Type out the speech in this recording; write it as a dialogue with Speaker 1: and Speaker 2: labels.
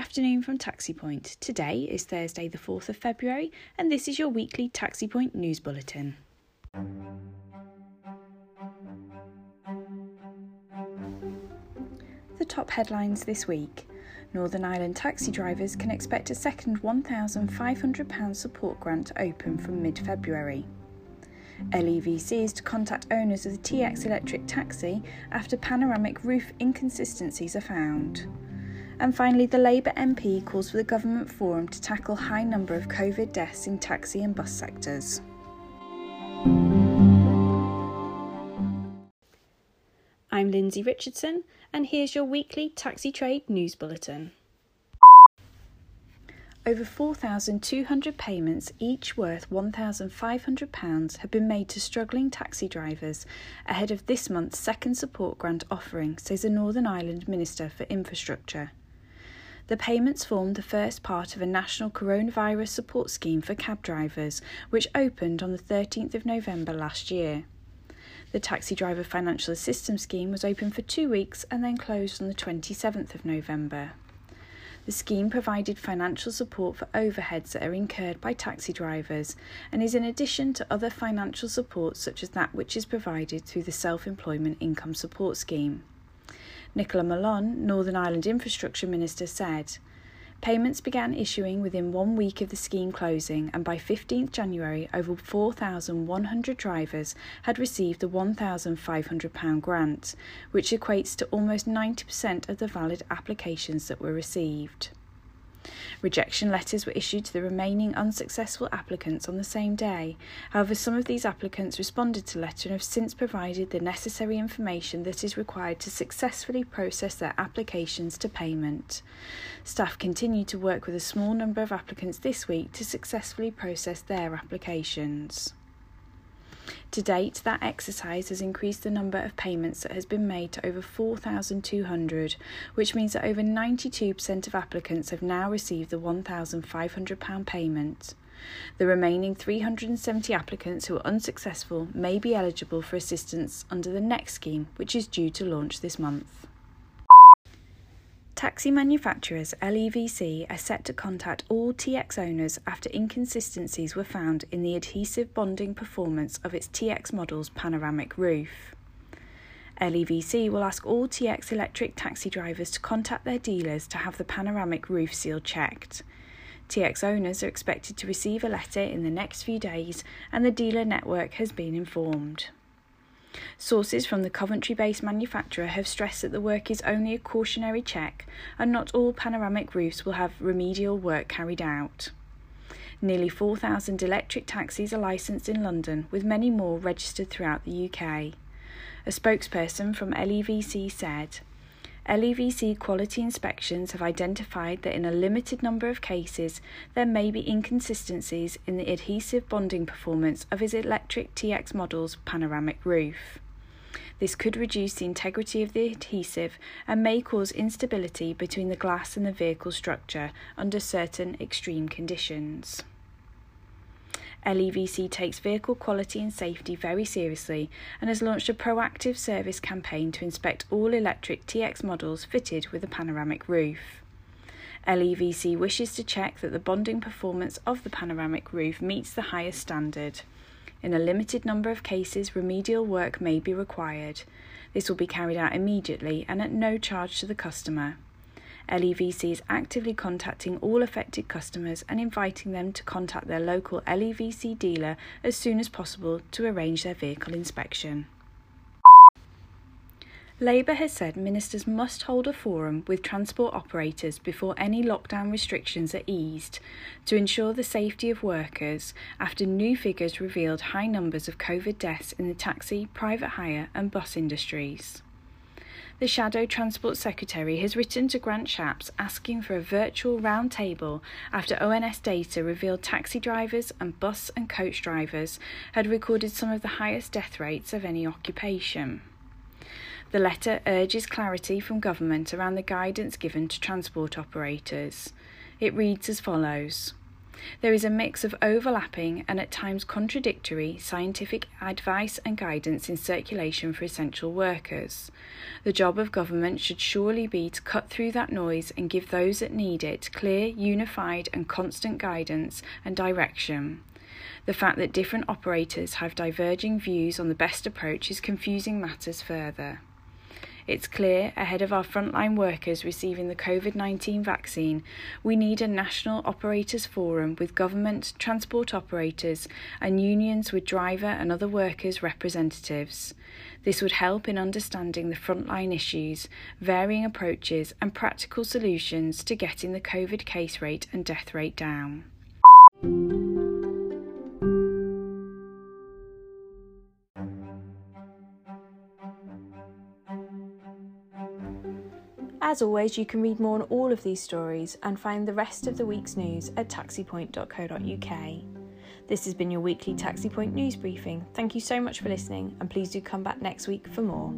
Speaker 1: afternoon from Taxi Point. Today is Thursday, the 4th of February, and this is your weekly Taxi Point news bulletin. The top headlines this week Northern Ireland taxi drivers can expect a second £1,500 support grant to open from mid February. LEVC is to contact owners of the TX electric taxi after panoramic roof inconsistencies are found. And finally, the Labour MP calls for the government forum to tackle high number of COVID deaths in taxi and bus sectors. I'm Lindsay Richardson, and here's your weekly Taxi Trade News Bulletin. Over 4,200 payments, each worth £1,500, have been made to struggling taxi drivers ahead of this month's second support grant offering, says the Northern Ireland Minister for Infrastructure. The payments formed the first part of a national coronavirus support scheme for cab drivers, which opened on the 13th of November last year. The Taxi Driver Financial Assistance Scheme was open for two weeks and then closed on the 27th of November. The scheme provided financial support for overheads that are incurred by taxi drivers and is in addition to other financial support such as that which is provided through the Self Employment Income Support Scheme. Nichola Mallon, Northern Ireland Infrastructure Minister, said payments began issuing within one week of the scheme closing, and by 15th January, over 4,100 drivers had received the £1,500 grant, which equates to almost 90% of the valid applications that were received. Rejection letters were issued to the remaining unsuccessful applicants on the same day. However, some of these applicants responded to the letter and have since provided the necessary information that is required to successfully process their applications to payment. Staff continue to work with a small number of applicants this week to successfully process their applications. To date, that exercise has increased the number of payments that has been made to over 4,200, which means that over 92% of applicants have now received the £1,500 payment. The remaining 370 applicants who are unsuccessful may be eligible for assistance under the next scheme, which is due to launch this month. Taxi manufacturers LEVC are set to contact all TX owners after inconsistencies were found in the adhesive bonding performance of its TX model's panoramic roof. LEVC will ask all TX electric taxi drivers to contact their dealers to have the panoramic roof seal checked. TX owners are expected to receive a letter in the next few days, and the dealer network has been informed. Sources from the Coventry based manufacturer have stressed that the work is only a cautionary check and not all panoramic roofs will have remedial work carried out. Nearly 4,000 electric taxis are licensed in London, with many more registered throughout the UK. A spokesperson from LEVC said, LEVC quality inspections have identified that in a limited number of cases there may be inconsistencies in the adhesive bonding performance of his electric TX model's panoramic roof. This could reduce the integrity of the adhesive and may cause instability between the glass and the vehicle structure under certain extreme conditions. LEVC takes vehicle quality and safety very seriously and has launched a proactive service campaign to inspect all electric TX models fitted with a panoramic roof. LEVC wishes to check that the bonding performance of the panoramic roof meets the highest standard. In a limited number of cases, remedial work may be required. This will be carried out immediately and at no charge to the customer. LEVC is actively contacting all affected customers and inviting them to contact their local LEVC dealer as soon as possible to arrange their vehicle inspection. Labour has said ministers must hold a forum with transport operators before any lockdown restrictions are eased to ensure the safety of workers after new figures revealed high numbers of COVID deaths in the taxi, private hire, and bus industries. The Shadow Transport Secretary has written to Grant Shapps asking for a virtual roundtable after ONS data revealed taxi drivers and bus and coach drivers had recorded some of the highest death rates of any occupation. The letter urges clarity from government around the guidance given to transport operators. It reads as follows There is a mix of overlapping and at times contradictory scientific advice and guidance in circulation for essential workers. The job of government should surely be to cut through that noise and give those that need it clear, unified, and constant guidance and direction. The fact that different operators have diverging views on the best approach is confusing matters further. It's clear, ahead of our frontline workers receiving the COVID 19 vaccine, we need a national operators forum with government, transport operators, and unions with driver and other workers' representatives. This would help in understanding the frontline issues, varying approaches, and practical solutions to getting the COVID case rate and death rate down. As always, you can read more on all of these stories and find the rest of the week's news at taxipoint.co.uk. This has been your weekly Taxi Point news briefing. Thank you so much for listening, and please do come back next week for more.